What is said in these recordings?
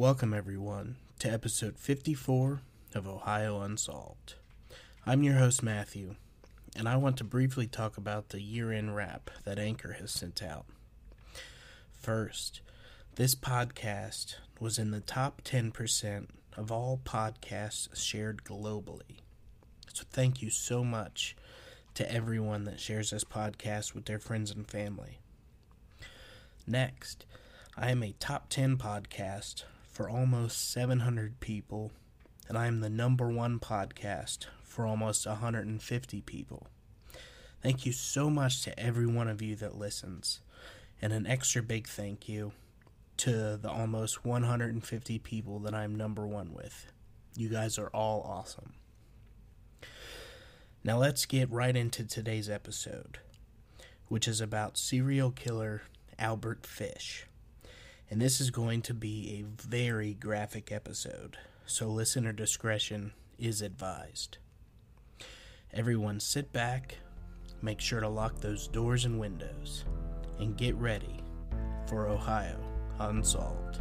Welcome, everyone, to episode 54 of Ohio Unsolved. I'm your host, Matthew, and I want to briefly talk about the year end wrap that Anchor has sent out. First, this podcast was in the top 10% of all podcasts shared globally. So, thank you so much to everyone that shares this podcast with their friends and family. Next, I am a top 10 podcast for almost 700 people, and I am the number one podcast for almost 150 people. Thank you so much to every one of you that listens, and an extra big thank you to the almost 150 people that I'm number one with. You guys are all awesome. Now let's get right into today's episode, which is about serial killer Albert Fish. And this is going to be a very graphic episode, so listener discretion is advised. Everyone sit back, make sure to lock those doors and windows, and get ready for Ohio Unsolved.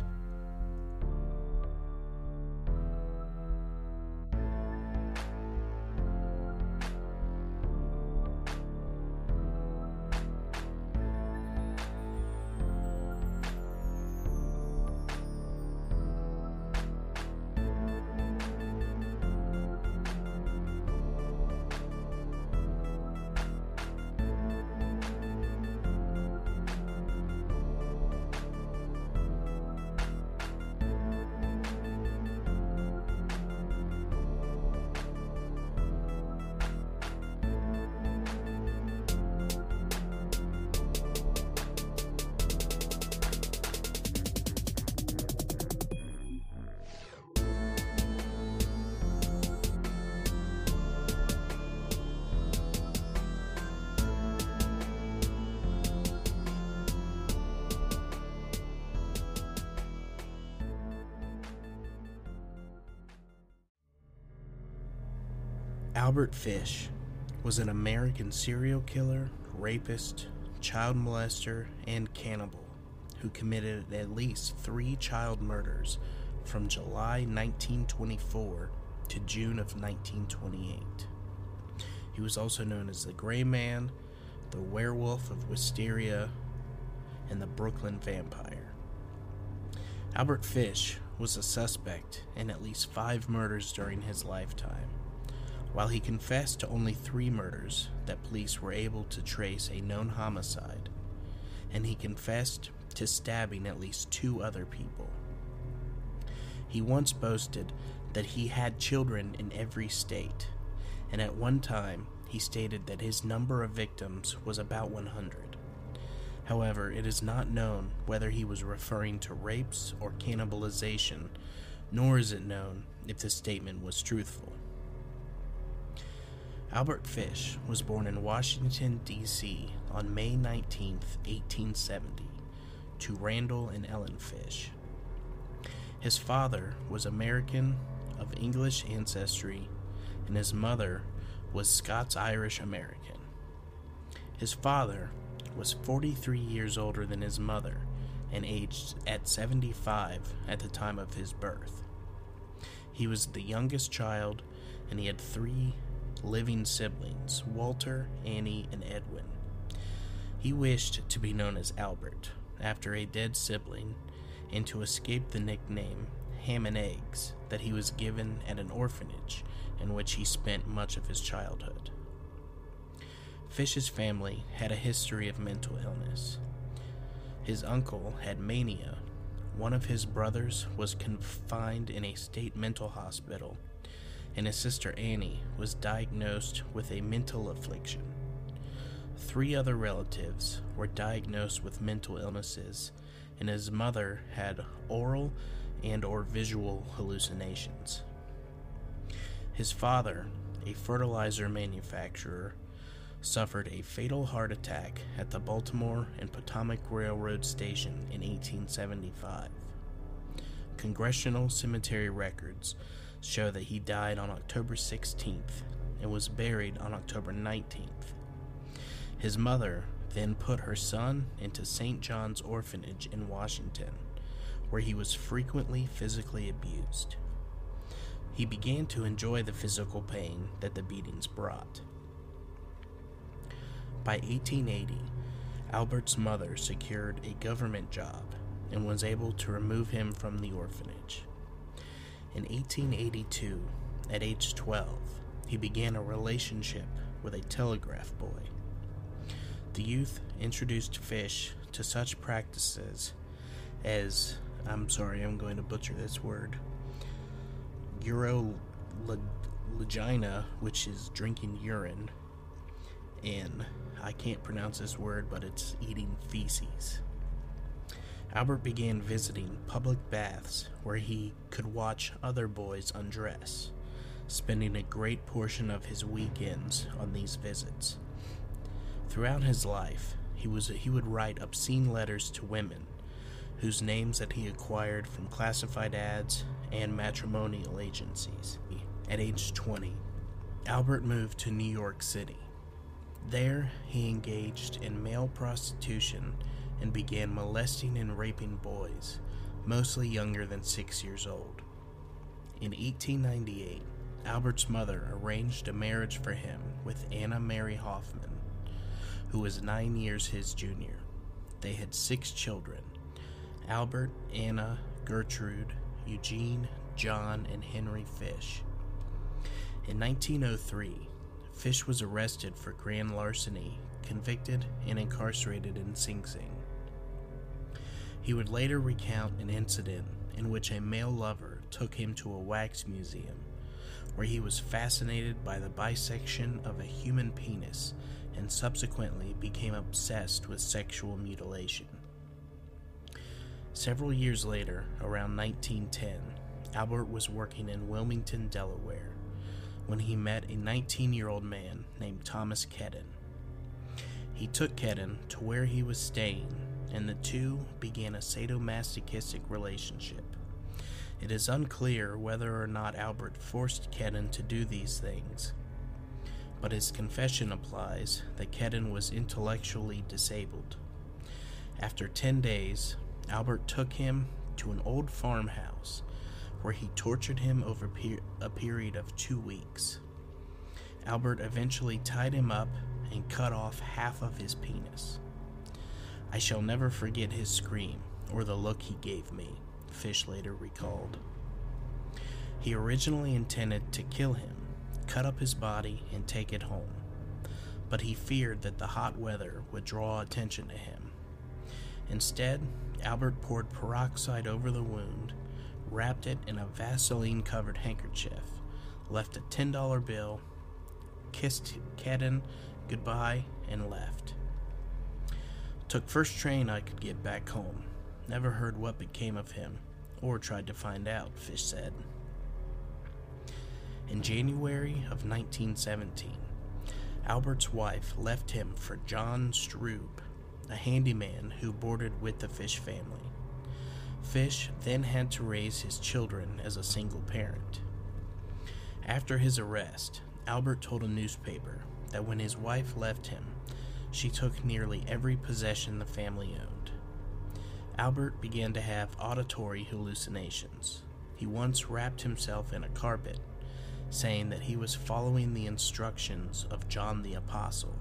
Fish was an American serial killer, rapist, child molester, and cannibal who committed at least three child murders from July 1924 to June of 1928. He was also known as the Gray Man, the Werewolf of Wysteria, and the Brooklyn Vampire. Albert Fish was a suspect in at least five murders during his lifetime while he confessed to only three murders that police were able to trace a known homicide, and he confessed to stabbing at least two other people. He once boasted that he had children in every state, and at one time he stated that his number of victims was about 100. However, it is not known whether he was referring to rapes or cannibalization, nor is it known if the statement was truthful. Albert Fish was born in Washington, D.C. on May 19, 1870, to Randall and Ellen Fish. His father was American of English ancestry, and his mother was Scots Irish American. His father was 43 years older than his mother and aged at 75 at the time of his birth. He was the youngest child, and he had three living siblings Walter, Annie, and Edwin. He wished to be known as Albert after a dead sibling and to escape the nickname Ham and Eggs that he was given at an orphanage in which he spent much of his childhood. Fish's family had a history of mental illness. His uncle had mania. One of his brothers was confined in a state mental hospital and his sister Annie was diagnosed with a mental affliction. Three other relatives were diagnosed with mental illnesses, and his mother had oral and or visual hallucinations. His father, a fertilizer manufacturer, suffered a fatal heart attack at the Baltimore and Potomac Railroad Station in 1875. Congressional cemetery records show that he died on October 16th and was buried on October 19th. His mother then put her son into St. John's Orphanage in Washington, where he was frequently physically abused. He began to enjoy the physical pain that the beatings brought. By 1880, Albert's mother secured a government job and was able to remove him from the orphanage. In 1882, at age 12, he began a relationship with a telegraph boy. The youth introduced Fish to such practices as, I'm sorry, I'm going to butcher this word, urolagina, which is drinking urine, and I can't pronounce this word, but it's eating feces. Albert began visiting public baths where he could watch other boys undress, spending a great portion of his weekends on these visits. Throughout his life, he was he would write obscene letters to women whose names that he acquired from classified ads and matrimonial agencies. At age 20, Albert moved to New York City. There, he engaged in male prostitution and began molesting and raping boys, mostly younger than six years old. In 1898, Albert's mother arranged a marriage for him with Anna Mary Hoffman, who was nine years his junior. They had six children Albert, Anna, Gertrude, Eugene, John, and Henry Fish. In 1903, Fish was arrested for grand larceny, convicted, and incarcerated in Sing Sing. He would later recount an incident in which a male lover took him to a wax museum where he was fascinated by the bisection of a human penis and subsequently became obsessed with sexual mutilation. Several years later, around 1910, Albert was working in Wilmington, Delaware, when he met a 19 year old man named Thomas Kedden. He took Kedden to where he was staying and the two began a sadomasochistic relationship. It is unclear whether or not Albert forced Kedden to do these things, but his confession applies that Kedden was intellectually disabled. After 10 days, Albert took him to an old farmhouse where he tortured him over a period of two weeks. Albert eventually tied him up and cut off half of his penis. I shall never forget his scream or the look he gave me, Fish later recalled. He originally intended to kill him, cut up his body, and take it home, but he feared that the hot weather would draw attention to him. Instead, Albert poured peroxide over the wound, wrapped it in a Vaseline covered handkerchief, left a $10 bill, kissed Kedden goodbye, and left. Took first train I could get back home. Never heard what became of him, or tried to find out, Fish said. In January of 1917, Albert's wife left him for John Straube, a handyman who boarded with the Fish family. Fish then had to raise his children as a single parent. After his arrest, Albert told a newspaper that when his wife left him, she took nearly every possession the family owned. Albert began to have auditory hallucinations. He once wrapped himself in a carpet, saying that he was following the instructions of John the Apostle.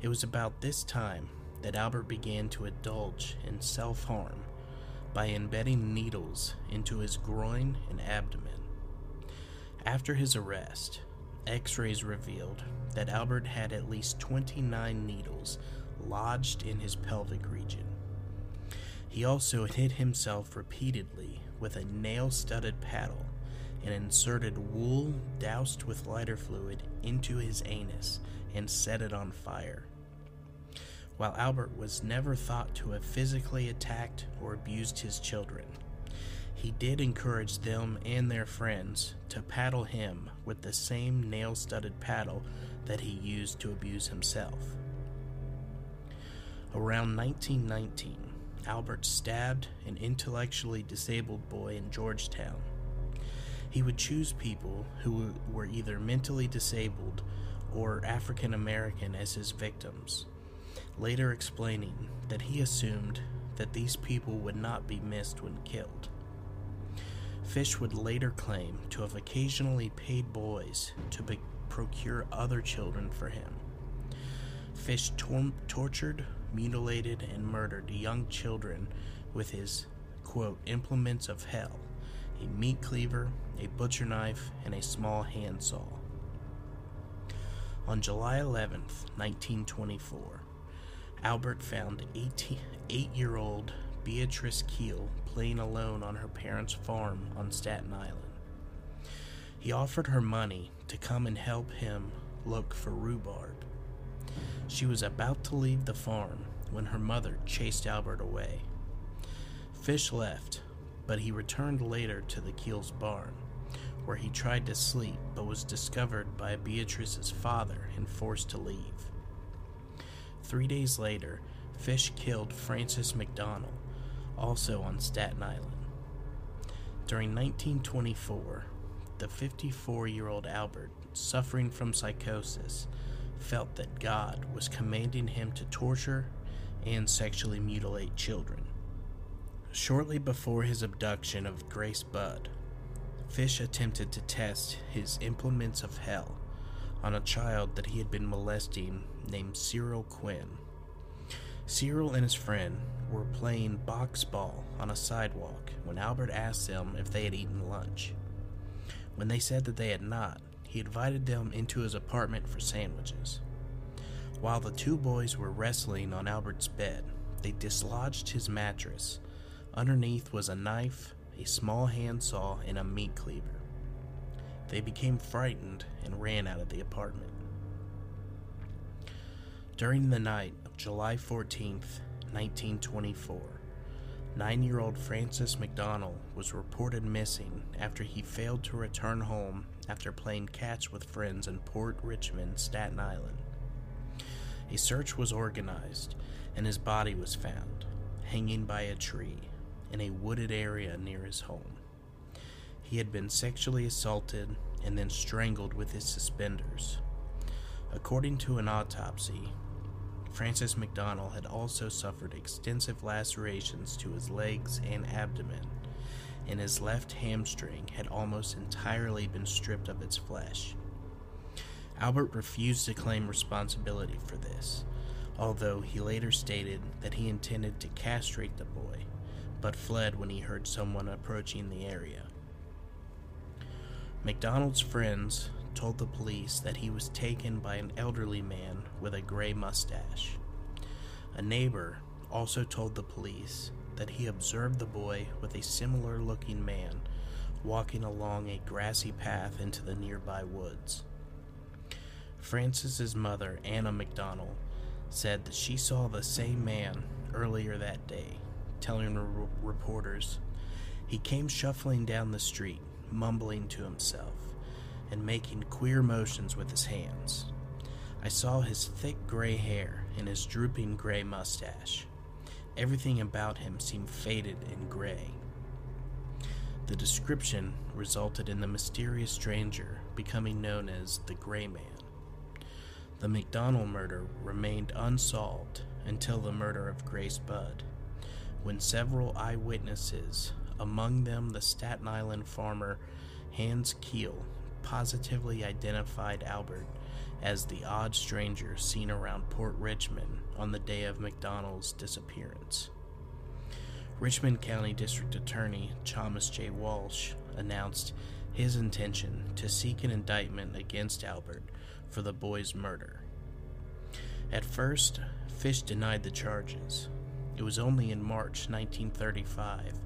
It was about this time that Albert began to indulge in self harm by embedding needles into his groin and abdomen. After his arrest, X rays revealed that Albert had at least 29 needles lodged in his pelvic region. He also hit himself repeatedly with a nail studded paddle and inserted wool doused with lighter fluid into his anus and set it on fire. While Albert was never thought to have physically attacked or abused his children, he did encourage them and their friends to paddle him with the same nail studded paddle that he used to abuse himself. Around 1919, Albert stabbed an intellectually disabled boy in Georgetown. He would choose people who were either mentally disabled or African American as his victims, later explaining that he assumed that these people would not be missed when killed. Fish would later claim to have occasionally paid boys to be- procure other children for him. Fish tor- tortured, mutilated, and murdered young children with his, quote, implements of hell a meat cleaver, a butcher knife, and a small handsaw. On July 11, 1924, Albert found 8 year old Beatrice Kiel alone on her parents' farm on Staten Island. He offered her money to come and help him look for rhubarb. She was about to leave the farm when her mother chased Albert away. Fish left, but he returned later to the Kiel's barn, where he tried to sleep but was discovered by Beatrice's father and forced to leave. Three days later, Fish killed Francis McDonald, also on Staten Island. During 1924, the 54 year old Albert, suffering from psychosis, felt that God was commanding him to torture and sexually mutilate children. Shortly before his abduction of Grace Budd, Fish attempted to test his implements of hell on a child that he had been molesting named Cyril Quinn. Cyril and his friend were playing box ball on a sidewalk when Albert asked them if they had eaten lunch. When they said that they had not, he invited them into his apartment for sandwiches. While the two boys were wrestling on Albert's bed, they dislodged his mattress. Underneath was a knife, a small handsaw, and a meat cleaver. They became frightened and ran out of the apartment. During the night July 14th, 1924, nine year old Francis McDonald was reported missing after he failed to return home after playing catch with friends in Port Richmond, Staten Island. A search was organized, and his body was found, hanging by a tree, in a wooded area near his home. He had been sexually assaulted and then strangled with his suspenders. According to an autopsy, Francis McDonald had also suffered extensive lacerations to his legs and abdomen, and his left hamstring had almost entirely been stripped of its flesh. Albert refused to claim responsibility for this, although he later stated that he intended to castrate the boy, but fled when he heard someone approaching the area. McDonald's friends told the police that he was taken by an elderly man with a gray mustache. A neighbor also told the police that he observed the boy with a similar looking man walking along a grassy path into the nearby woods. Francis's mother, Anna McDonald, said that she saw the same man earlier that day, telling reporters, He came shuffling down the street, mumbling to himself, and making queer motions with his hands. I saw his thick gray hair and his drooping gray mustache. Everything about him seemed faded and gray. The description resulted in the mysterious stranger becoming known as the Gray Man. The McDonald murder remained unsolved until the murder of Grace Budd, when several eyewitnesses, among them the Staten Island farmer Hans Kiel, positively identified Albert as the odd stranger seen around Port Richmond on the day of McDonald's disappearance. Richmond County District Attorney Thomas J. Walsh announced his intention to seek an indictment against Albert for the boy's murder. At first, Fish denied the charges. It was only in March 1935,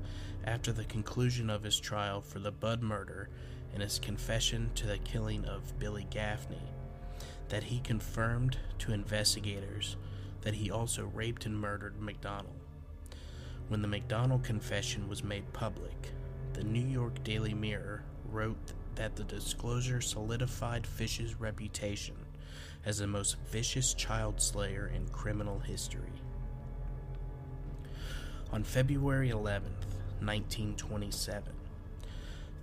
after the conclusion of his trial for the Budd murder and his confession to the killing of Billy Gaffney, that he confirmed to investigators that he also raped and murdered McDonald. When the McDonald confession was made public, the New York Daily Mirror wrote that the disclosure solidified Fish's reputation as the most vicious child slayer in criminal history. On February 11, 1927,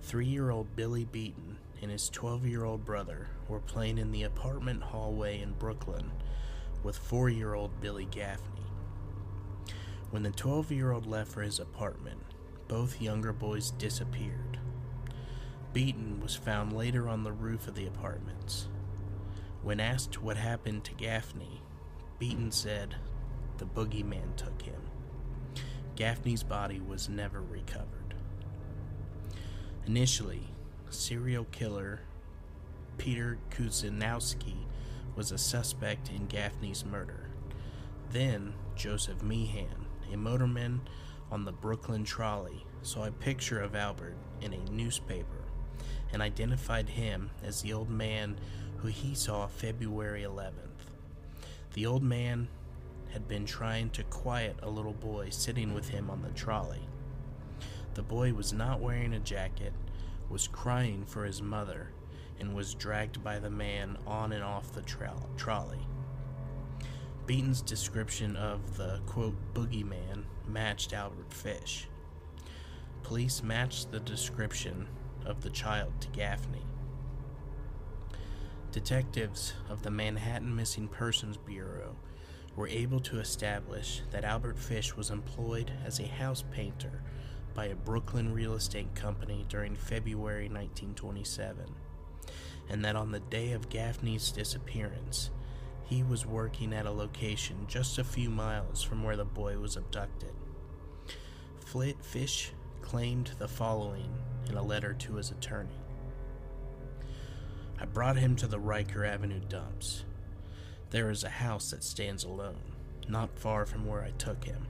three year old Billy Beaton and his 12 year old brother were playing in the apartment hallway in Brooklyn with four year old Billy Gaffney. When the 12 year old left for his apartment, both younger boys disappeared. Beaton was found later on the roof of the apartments. When asked what happened to Gaffney, Beaton said the boogeyman took him. Gaffney's body was never recovered. Initially, serial killer Peter Kudzinowski was a suspect in Gaffney's murder. Then, Joseph Meehan, a motorman on the Brooklyn trolley, saw a picture of Albert in a newspaper and identified him as the old man who he saw February 11th. The old man had been trying to quiet a little boy sitting with him on the trolley. The boy was not wearing a jacket, was crying for his mother, and was dragged by the man on and off the trolley. Beaton's description of the quote boogeyman matched Albert Fish. Police matched the description of the child to Gaffney. Detectives of the Manhattan Missing Persons Bureau were able to establish that Albert Fish was employed as a house painter by a Brooklyn real estate company during February 1927, and that on the day of Gaffney's disappearance, he was working at a location just a few miles from where the boy was abducted. Flit Fish claimed the following in a letter to his attorney. I brought him to the Riker Avenue dumps. There is a house that stands alone, not far from where I took him.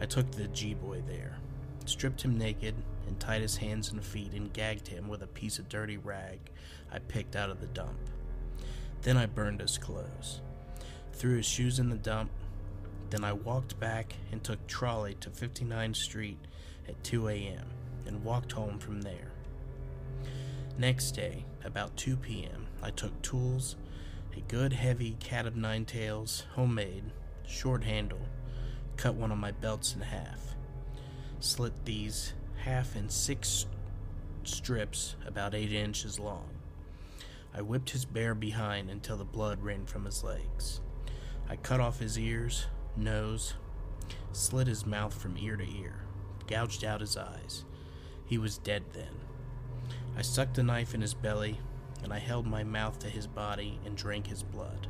I took the G boy there, stripped him naked, and tied his hands and feet and gagged him with a piece of dirty rag I picked out of the dump. Then I burned his clothes, threw his shoes in the dump. Then I walked back and took trolley to 59th Street at 2 a.m. and walked home from there. Next day, about 2 p.m., I took tools, a good heavy cat of nine tails, homemade, short handle, cut one of my belts in half, slit these half in six strips about eight inches long. I whipped his bare behind until the blood ran from his legs. I cut off his ears, nose, slit his mouth from ear to ear, gouged out his eyes. He was dead then. I stuck the knife in his belly, and I held my mouth to his body and drank his blood.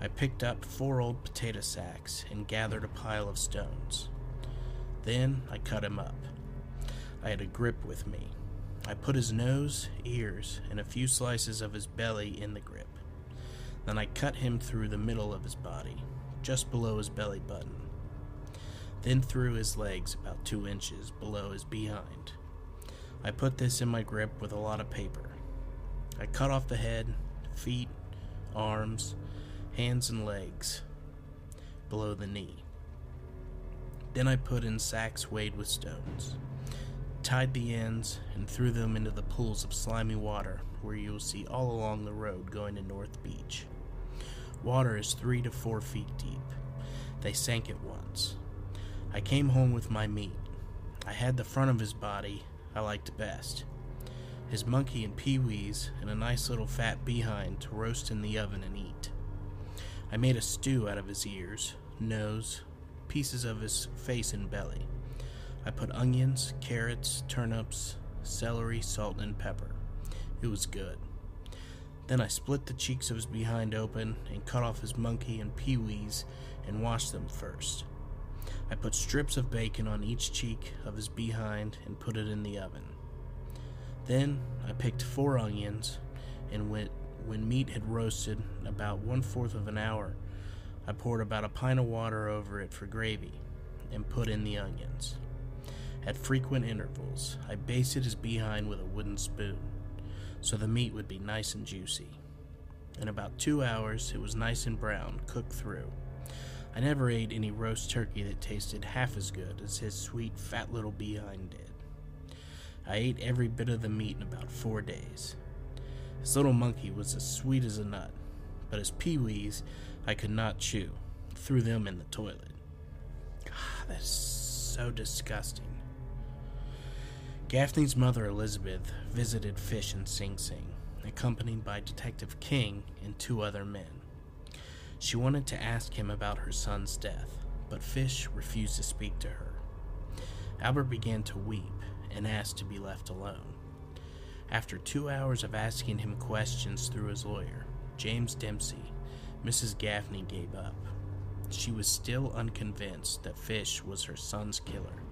I picked up four old potato sacks and gathered a pile of stones. Then I cut him up. I had a grip with me. I put his nose, ears, and a few slices of his belly in the grip. Then I cut him through the middle of his body, just below his belly button. Then through his legs about two inches below his behind. I put this in my grip with a lot of paper. I cut off the head, feet, arms, hands, and legs below the knee. Then I put in sacks weighed with stones, tied the ends, and threw them into the pools of slimy water where you will see all along the road going to North Beach. Water is three to four feet deep. They sank it once. I came home with my meat. I had the front of his body I liked best. His monkey and peewees, and a nice little fat behind to roast in the oven and eat. I made a stew out of his ears, nose, pieces of his face and belly. I put onions, carrots, turnips, celery, salt, and pepper. It was good. Then I split the cheeks of his behind open and cut off his monkey and peewees and washed them first. I put strips of bacon on each cheek of his behind and put it in the oven. Then I picked four onions, and when, when meat had roasted about one fourth of an hour, I poured about a pint of water over it for gravy and put in the onions. At frequent intervals, I basted his behind with a wooden spoon so the meat would be nice and juicy. In about two hours, it was nice and brown, cooked through. I never ate any roast turkey that tasted half as good as his sweet, fat little behind did. I ate every bit of the meat in about four days. His little monkey was as sweet as a nut, but his peewees I could not chew. Threw them in the toilet. God, that's so disgusting. Gaffney's mother, Elizabeth, visited Fish in Sing Sing, accompanied by Detective King and two other men. She wanted to ask him about her son's death, but Fish refused to speak to her. Albert began to weep and asked to be left alone. After two hours of asking him questions through his lawyer, James Dempsey, Mrs. Gaffney gave up. She was still unconvinced that Fish was her son's killer.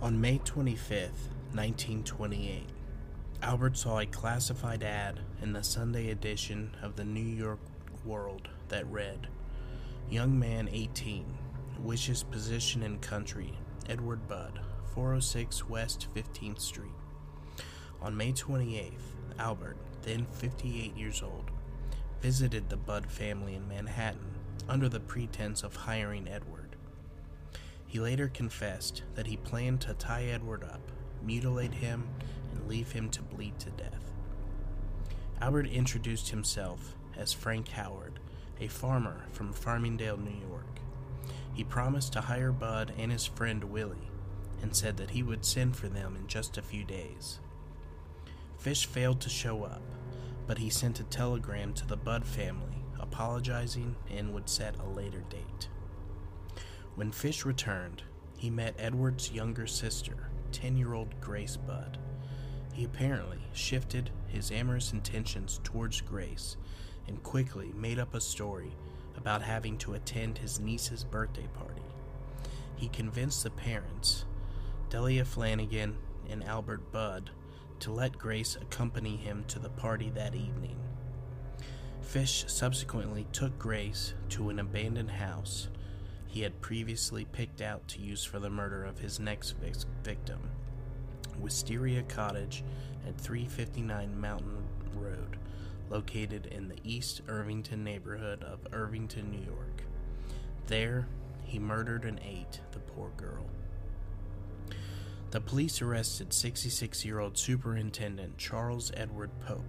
On May 25th, 1928, Albert saw a classified ad in the Sunday edition of the New York World that read Young man 18 wishes position in country, Edward Budd, 406 West 15th Street. On May 28th, Albert, then 58 years old, visited the Budd family in Manhattan under the pretense of hiring Edward. He later confessed that he planned to tie Edward up, mutilate him, and leave him to bleed to death. Albert introduced himself as Frank Howard, a farmer from Farmingdale, New York. He promised to hire Budd and his friend Willie and said that he would send for them in just a few days. Fish failed to show up, but he sent a telegram to the Budd family apologizing and would set a later date. When Fish returned, he met Edward's younger sister, 10 year old Grace Budd. He apparently shifted his amorous intentions towards Grace and quickly made up a story about having to attend his niece's birthday party. He convinced the parents, Delia Flanagan and Albert Budd, to let Grace accompany him to the party that evening. Fish subsequently took Grace to an abandoned house he had previously picked out to use for the murder of his next victim, Wisteria Cottage at 359 Mountain Road, located in the East Irvington neighborhood of Irvington, New York. There, he murdered and ate the poor girl. The police arrested 66 year old Superintendent Charles Edward Pope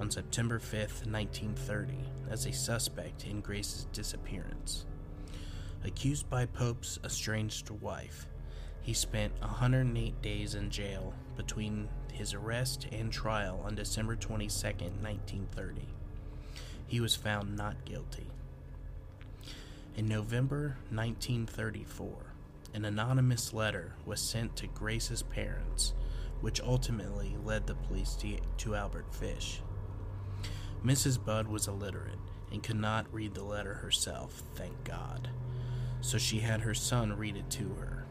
on September 5, 1930, as a suspect in Grace's disappearance. Accused by Pope's estranged wife, he spent 108 days in jail between his arrest and trial on December 22, 1930. He was found not guilty. In November 1934, an anonymous letter was sent to Grace's parents, which ultimately led the police to, Albert Fish. Mrs. Budd was illiterate and could not read the letter herself, thank God, so she had her son read it to her.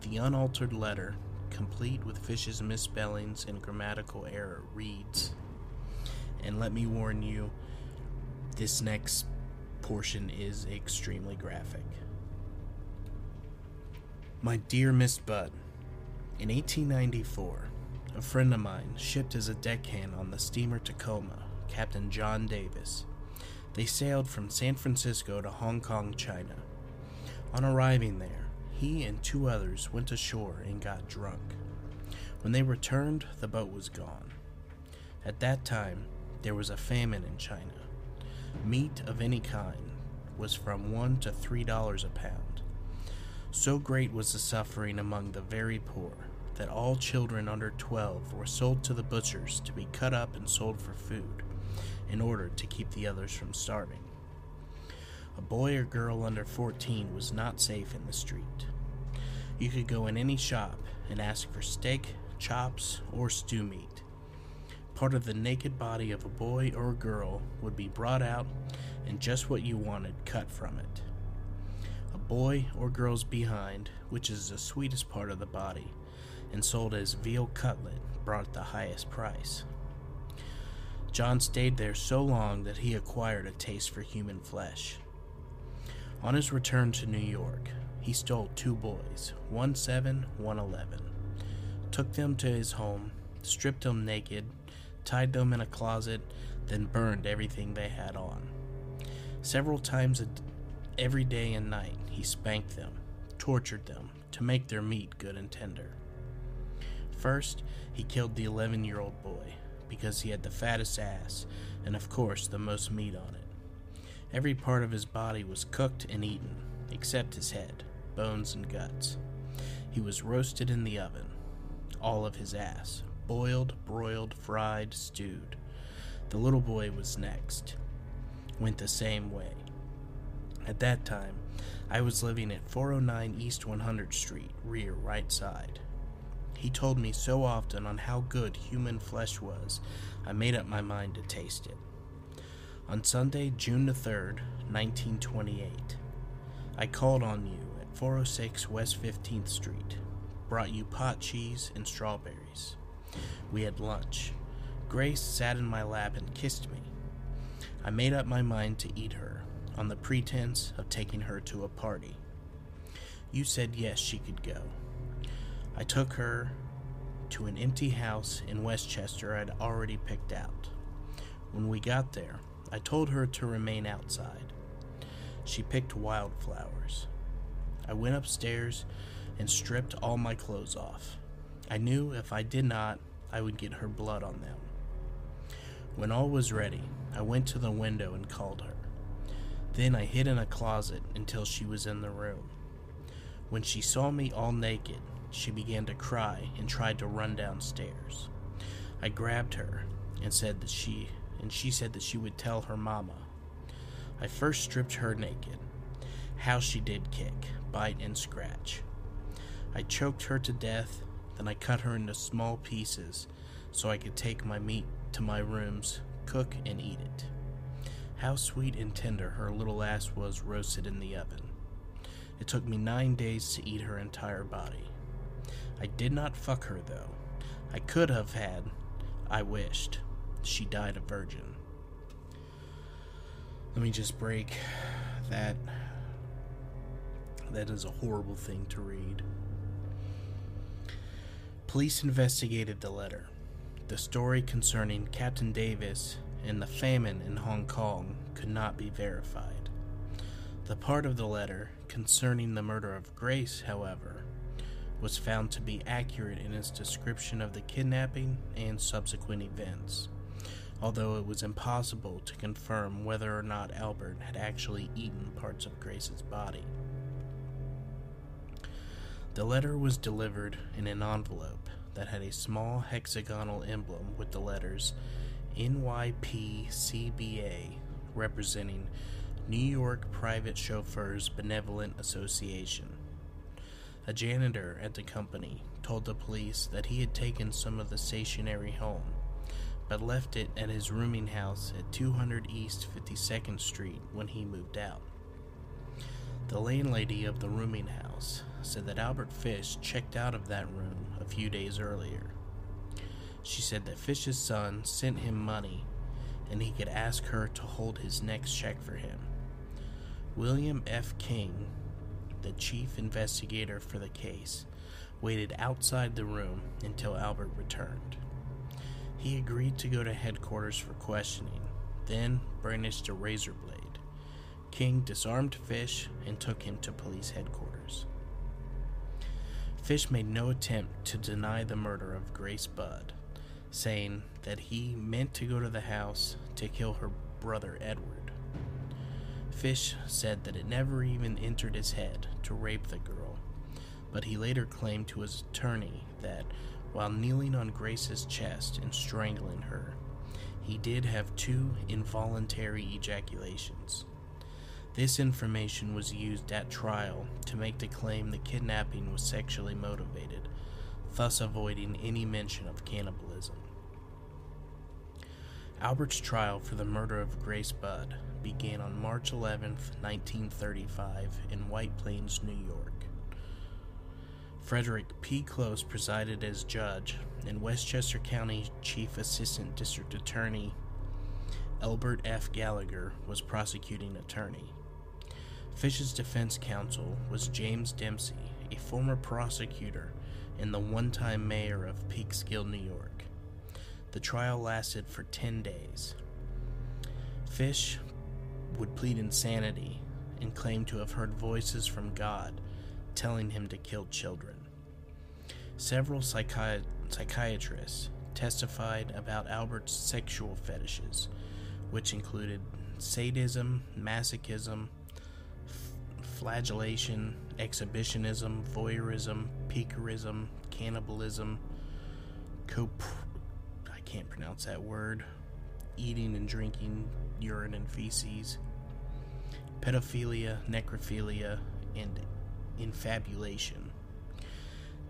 The unaltered letter complete with Fish's misspellings and grammatical error, reads, and let me warn you, this next portion is extremely graphic. My dear Miss Budd, in 1894, a friend of mine shipped as a deckhand on the steamer Tacoma, Captain John Davis. They sailed from San Francisco to Hong Kong, China. On arriving there, he and two others went ashore and got drunk. When they returned, the boat was gone. At that time, there was a famine in China. Meat of any kind was from one to three dollars a pound. So great was the suffering among the very poor that all children under 12 were sold to the butchers to be cut up and sold for food in order to keep the others from starving. A boy or girl under 14 was not safe in the street. You could go in any shop and ask for steak, chops, or stew meat. Part of the naked body of a boy or girl would be brought out and just what you wanted cut from it. Boy or girl's behind, which is the sweetest part of the body, and sold as veal cutlet, brought the highest price. John stayed there so long that he acquired a taste for human flesh. On his return to New York, he stole two boys, one seven, one eleven took them to his home, stripped them naked, tied them in a closet, then burned everything they had on. Several times every day and night, he spanked them, tortured them, to make their meat good and tender. First, he killed the 11 year old boy because he had the fattest ass and, of course, the most meat on it. Every part of his body was cooked and eaten, except his head, bones, and guts. He was roasted in the oven, all of his ass boiled, broiled, fried, stewed. The little boy was next. Went the same way. At that time, I was living at 409 East 100th Street, rear right side. He told me so often on how good human flesh was, I made up my mind to taste it. On Sunday, June the 3rd, 1928, I called on you at 406 West 15th Street, brought you pot cheese and strawberries. We had lunch. Grace sat in my lap and kissed me. I made up my mind to eat her, on the pretense of taking her to a party. You said yes, she could go. I took her to an empty house in Westchester I'd already picked out. When we got there, I told her to remain outside. She picked wildflowers. I went upstairs and stripped all my clothes off. I knew if I did not, I would get her blood on them. When all was ready, I went to the window and called her. Then I hid in a closet until she was in the room. When she saw me all naked, she began to cry and tried to run downstairs. I grabbed her and said that she and she said that she would tell her mama. I first stripped her naked. How she did kick, bite and scratch. I choked her to death, then I cut her into small pieces so I could take my meat to my rooms, cook and eat it. How sweet and tender her little ass was roasted in the oven. It took me nine days to eat her entire body. I did not fuck her, though. I could have had. I wished. She died a virgin. Let me just break that. That is a horrible thing to read. Police investigated the letter. The story concerning Captain Davis and the famine in Hong Kong could not be verified. The part of the letter concerning the murder of Grace, however, was found to be accurate in its description of the kidnapping and subsequent events, although it was impossible to confirm whether or not Albert had actually eaten parts of Grace's body. The letter was delivered in an envelope that had a small hexagonal emblem with the letters NYPCBA representing New York Private Chauffeurs Benevolent Association. A janitor at the company told the police that he had taken some of the stationery home, but left it at his rooming house at 200 East 52nd Street when he moved out. The landlady of the rooming house said that Albert Fish checked out of that room a few days earlier. She said that Fish's son sent him money and he could ask her to hold his next check for him. William F. King the chief investigator for the case, waited outside the room until Albert returned. He agreed to go to headquarters for questioning, then brandished a razor blade. King disarmed Fish and took him to police headquarters. Fish made no attempt to deny the murder of Grace Budd, saying that he meant to go to the house to kill her brother Edward. Fish said that it never even entered his head to rape the girl, but he later claimed to his attorney that while kneeling on Grace's chest and strangling her, he did have two involuntary ejaculations. This information was used at trial to make the claim the kidnapping was sexually motivated, thus avoiding any mention of cannibalism. Albert's trial for the murder of Grace Budd began on March 11, 1935, in White Plains, New York. Frederick P. Close presided as judge, and Westchester County Chief Assistant District Attorney Elbert F. Gallagher was prosecuting attorney. Fish's defense counsel was James Dempsey, a former prosecutor and the one time mayor of Peekskill, New York. The trial lasted for 10 days. Fish would plead insanity and claim to have heard voices from God telling him to kill children. Several psychi- psychiatrists testified about Albert's sexual fetishes, which included sadism, masochism, f- flagellation, exhibitionism, voyeurism, piquerism, cannibalism, cop- can't pronounce that word, eating and drinking urine and feces, pedophilia, necrophilia, and infibulation.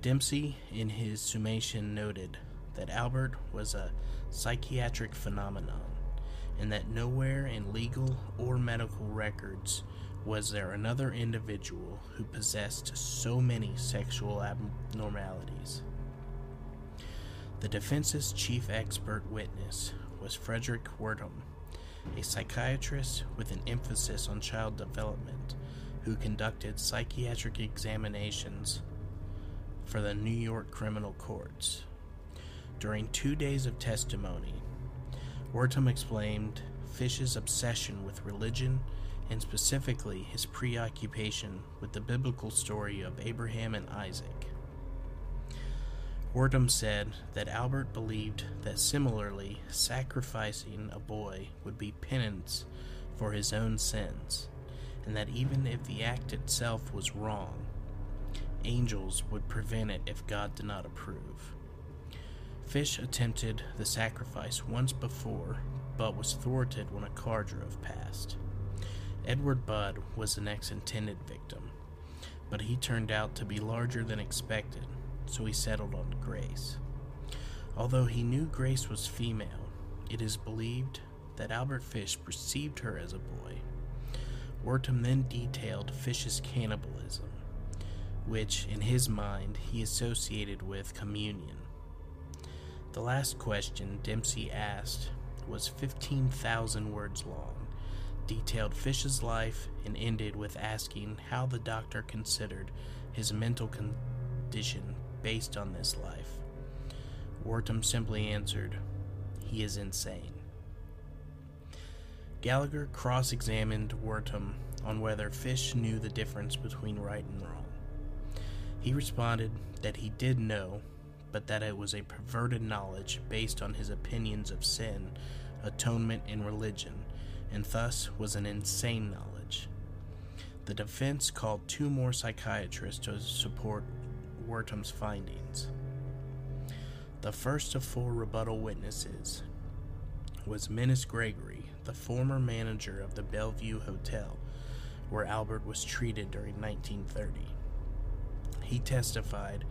Dempsey, in his summation, noted that Albert was a psychiatric phenomenon and that nowhere in legal or medical records was there another individual who possessed so many sexual abnormalities. The defense's chief expert witness was Fredric Wertham, a psychiatrist with an emphasis on child development who conducted psychiatric examinations for the New York criminal courts. During two days of testimony, Wertham explained Fish's obsession with religion and specifically his preoccupation with the biblical story of Abraham and Isaac. Wertham said that Albert believed that similarly, sacrificing a boy would be penance for his own sins, and that even if the act itself was wrong, angels would prevent it if God did not approve. Fish attempted the sacrifice once before, but was thwarted when a car drove past. Edward Budd was the next intended victim, but he turned out to be larger than expected, so he settled on Grace. Although he knew Grace was female, it is believed that Albert Fish perceived her as a boy. Wertham then detailed Fish's cannibalism, which, in his mind, he associated with communion. The last question Dempsey asked was 15,000 words long, detailed Fish's life, and ended with asking how the doctor considered his mental condition based on this life. Wertham simply answered, He is insane. Gallagher cross examined Wertham on whether Fish knew the difference between right and wrong. He responded that he did know but that it was a perverted knowledge based on his opinions of sin, atonement, and religion, and thus was an insane knowledge. The defense called two more psychiatrists to support Wertham's findings. The first of four rebuttal witnesses was Menas Gregory, the former manager of the Bellevue Hotel, where Albert was treated during 1930. He testified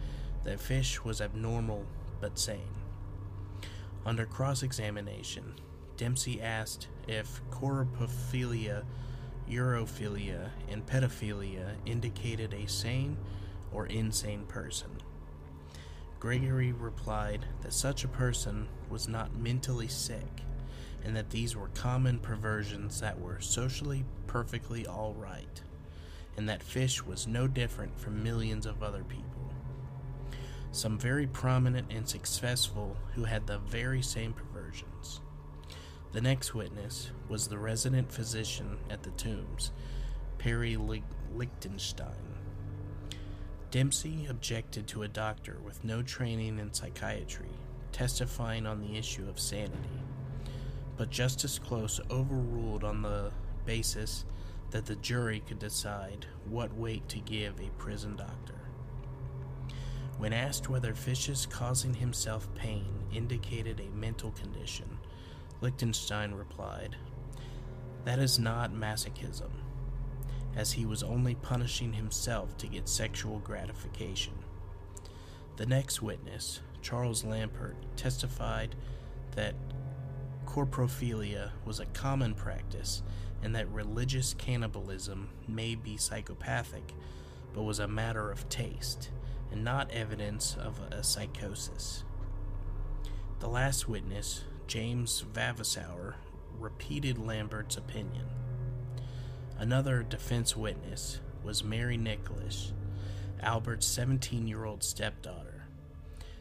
that Fish was abnormal but sane. Under cross examination, Dempsey asked if coprophilia, urophilia, and pedophilia indicated a sane or insane person. Gregory replied that such a person was not mentally sick and that these were common perversions that were socially perfectly all right, and that Fish was no different from millions of other people some very prominent and successful who had the very same perversions. The next witness was the resident physician at the tombs, Perry Lichtenstein. Dempsey objected to a doctor with no training in psychiatry testifying on the issue of sanity, but Justice Close overruled on the basis that the jury could decide what weight to give a prison doctor. When asked whether Fish's causing himself pain indicated a mental condition, Lichtenstein replied, That is not masochism, as he was only punishing himself to get sexual gratification. The next witness, Charles Lambert, testified that coprophilia was a common practice and that religious cannibalism may be psychopathic, but was a matter of taste and not evidence of a psychosis. The last witness, James Vavasour, repeated Lambert's opinion. Another defense witness was Mary Nicholas, Albert's 17 year old stepdaughter.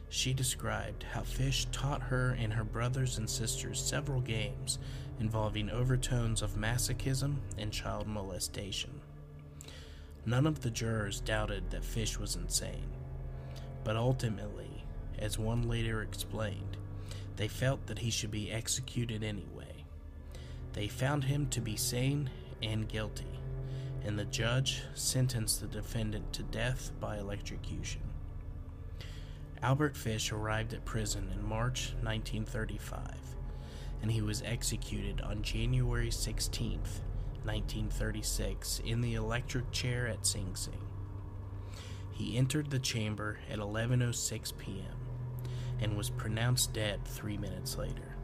She described how Fish taught her and her brothers and sisters several games involving overtones of masochism and child molestation. None of the jurors doubted that Fish was insane. But ultimately, as one later explained, they felt that he should be executed anyway. They found him to be sane and guilty, and the judge sentenced the defendant to death by electrocution. Albert Fish arrived at prison in March 1935, and he was executed on January 16, 1936, in the electric chair at Sing Sing. He entered the chamber at 11:06 p.m. and was pronounced dead 3 minutes later.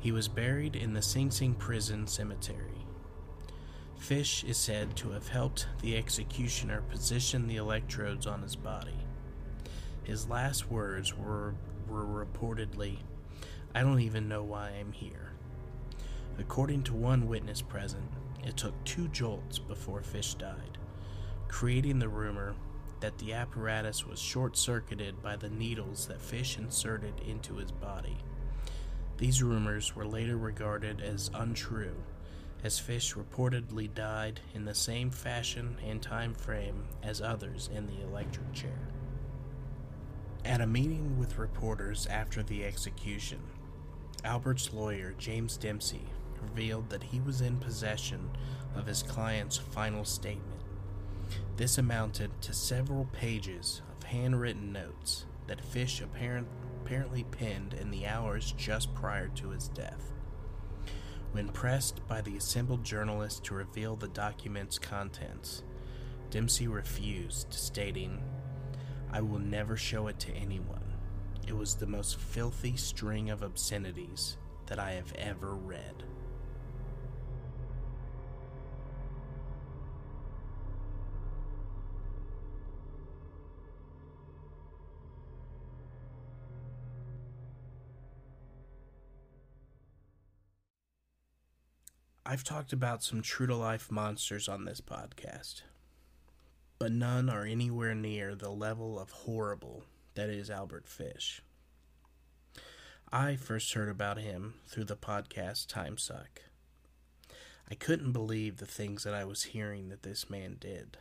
He was buried in the Sing Sing prison cemetery. Fish is said to have helped the executioner position the electrodes on his body. His last words were, were reportedly, I don't even know why I'm here. According to one witness present, it took two jolts before Fish died, creating the rumor that the apparatus was short circuited by the needles that Fish inserted into his body. These rumors were later regarded as untrue, as Fish reportedly died in the same fashion and time frame as others in the electric chair. At a meeting with reporters after the execution, Albert's lawyer, James Dempsey, revealed that he was in possession of his client's final statement. This amounted to several pages of handwritten notes that Fish apparent, apparently penned in the hours just prior to his death. When pressed by the assembled journalists to reveal the document's contents, Dempsey refused, stating, I will never show it to anyone. It was the most filthy string of obscenities that I have ever read. I've talked about some true to life monsters on this podcast, but none are anywhere near the level of horrible that is Albert Fish. I first heard about him through the podcast Time Suck. I couldn't believe the things that I was hearing that this man did.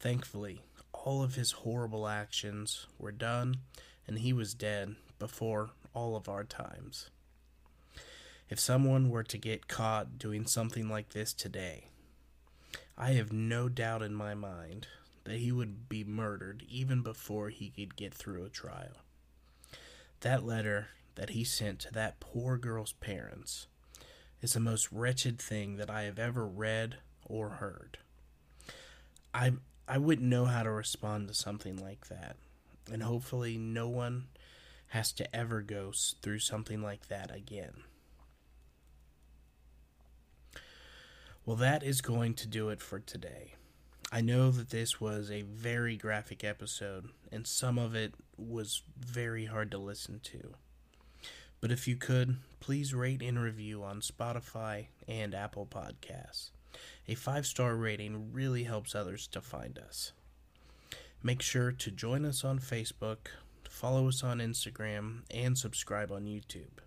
Thankfully, all of his horrible actions were done and he was dead before all of our times. If someone were to get caught doing something like this today, I have no doubt in my mind that he would be murdered even before he could get through a trial. That letter that he sent to that poor girl's parents is the most wretched thing that I have ever read or heard. I I wouldn't know how to respond to something like that, and hopefully no one has to ever go through something like that again. Well, that is going to do it for today. I know that this was a very graphic episode, and some of it was very hard to listen to. But if you could, please rate and review on Spotify and Apple Podcasts. A five star rating really helps others to find us. Make sure to join us on Facebook, follow us on Instagram, and subscribe on YouTube.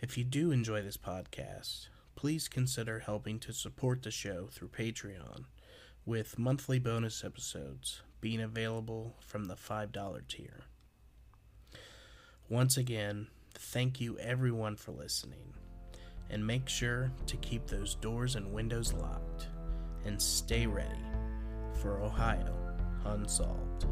If you do enjoy this podcast, please consider helping to support the show through Patreon, with monthly bonus episodes being available from the $5 tier. Once again, thank you everyone for listening, and make sure to keep those doors and windows locked, and stay ready for Ohio Unsolved.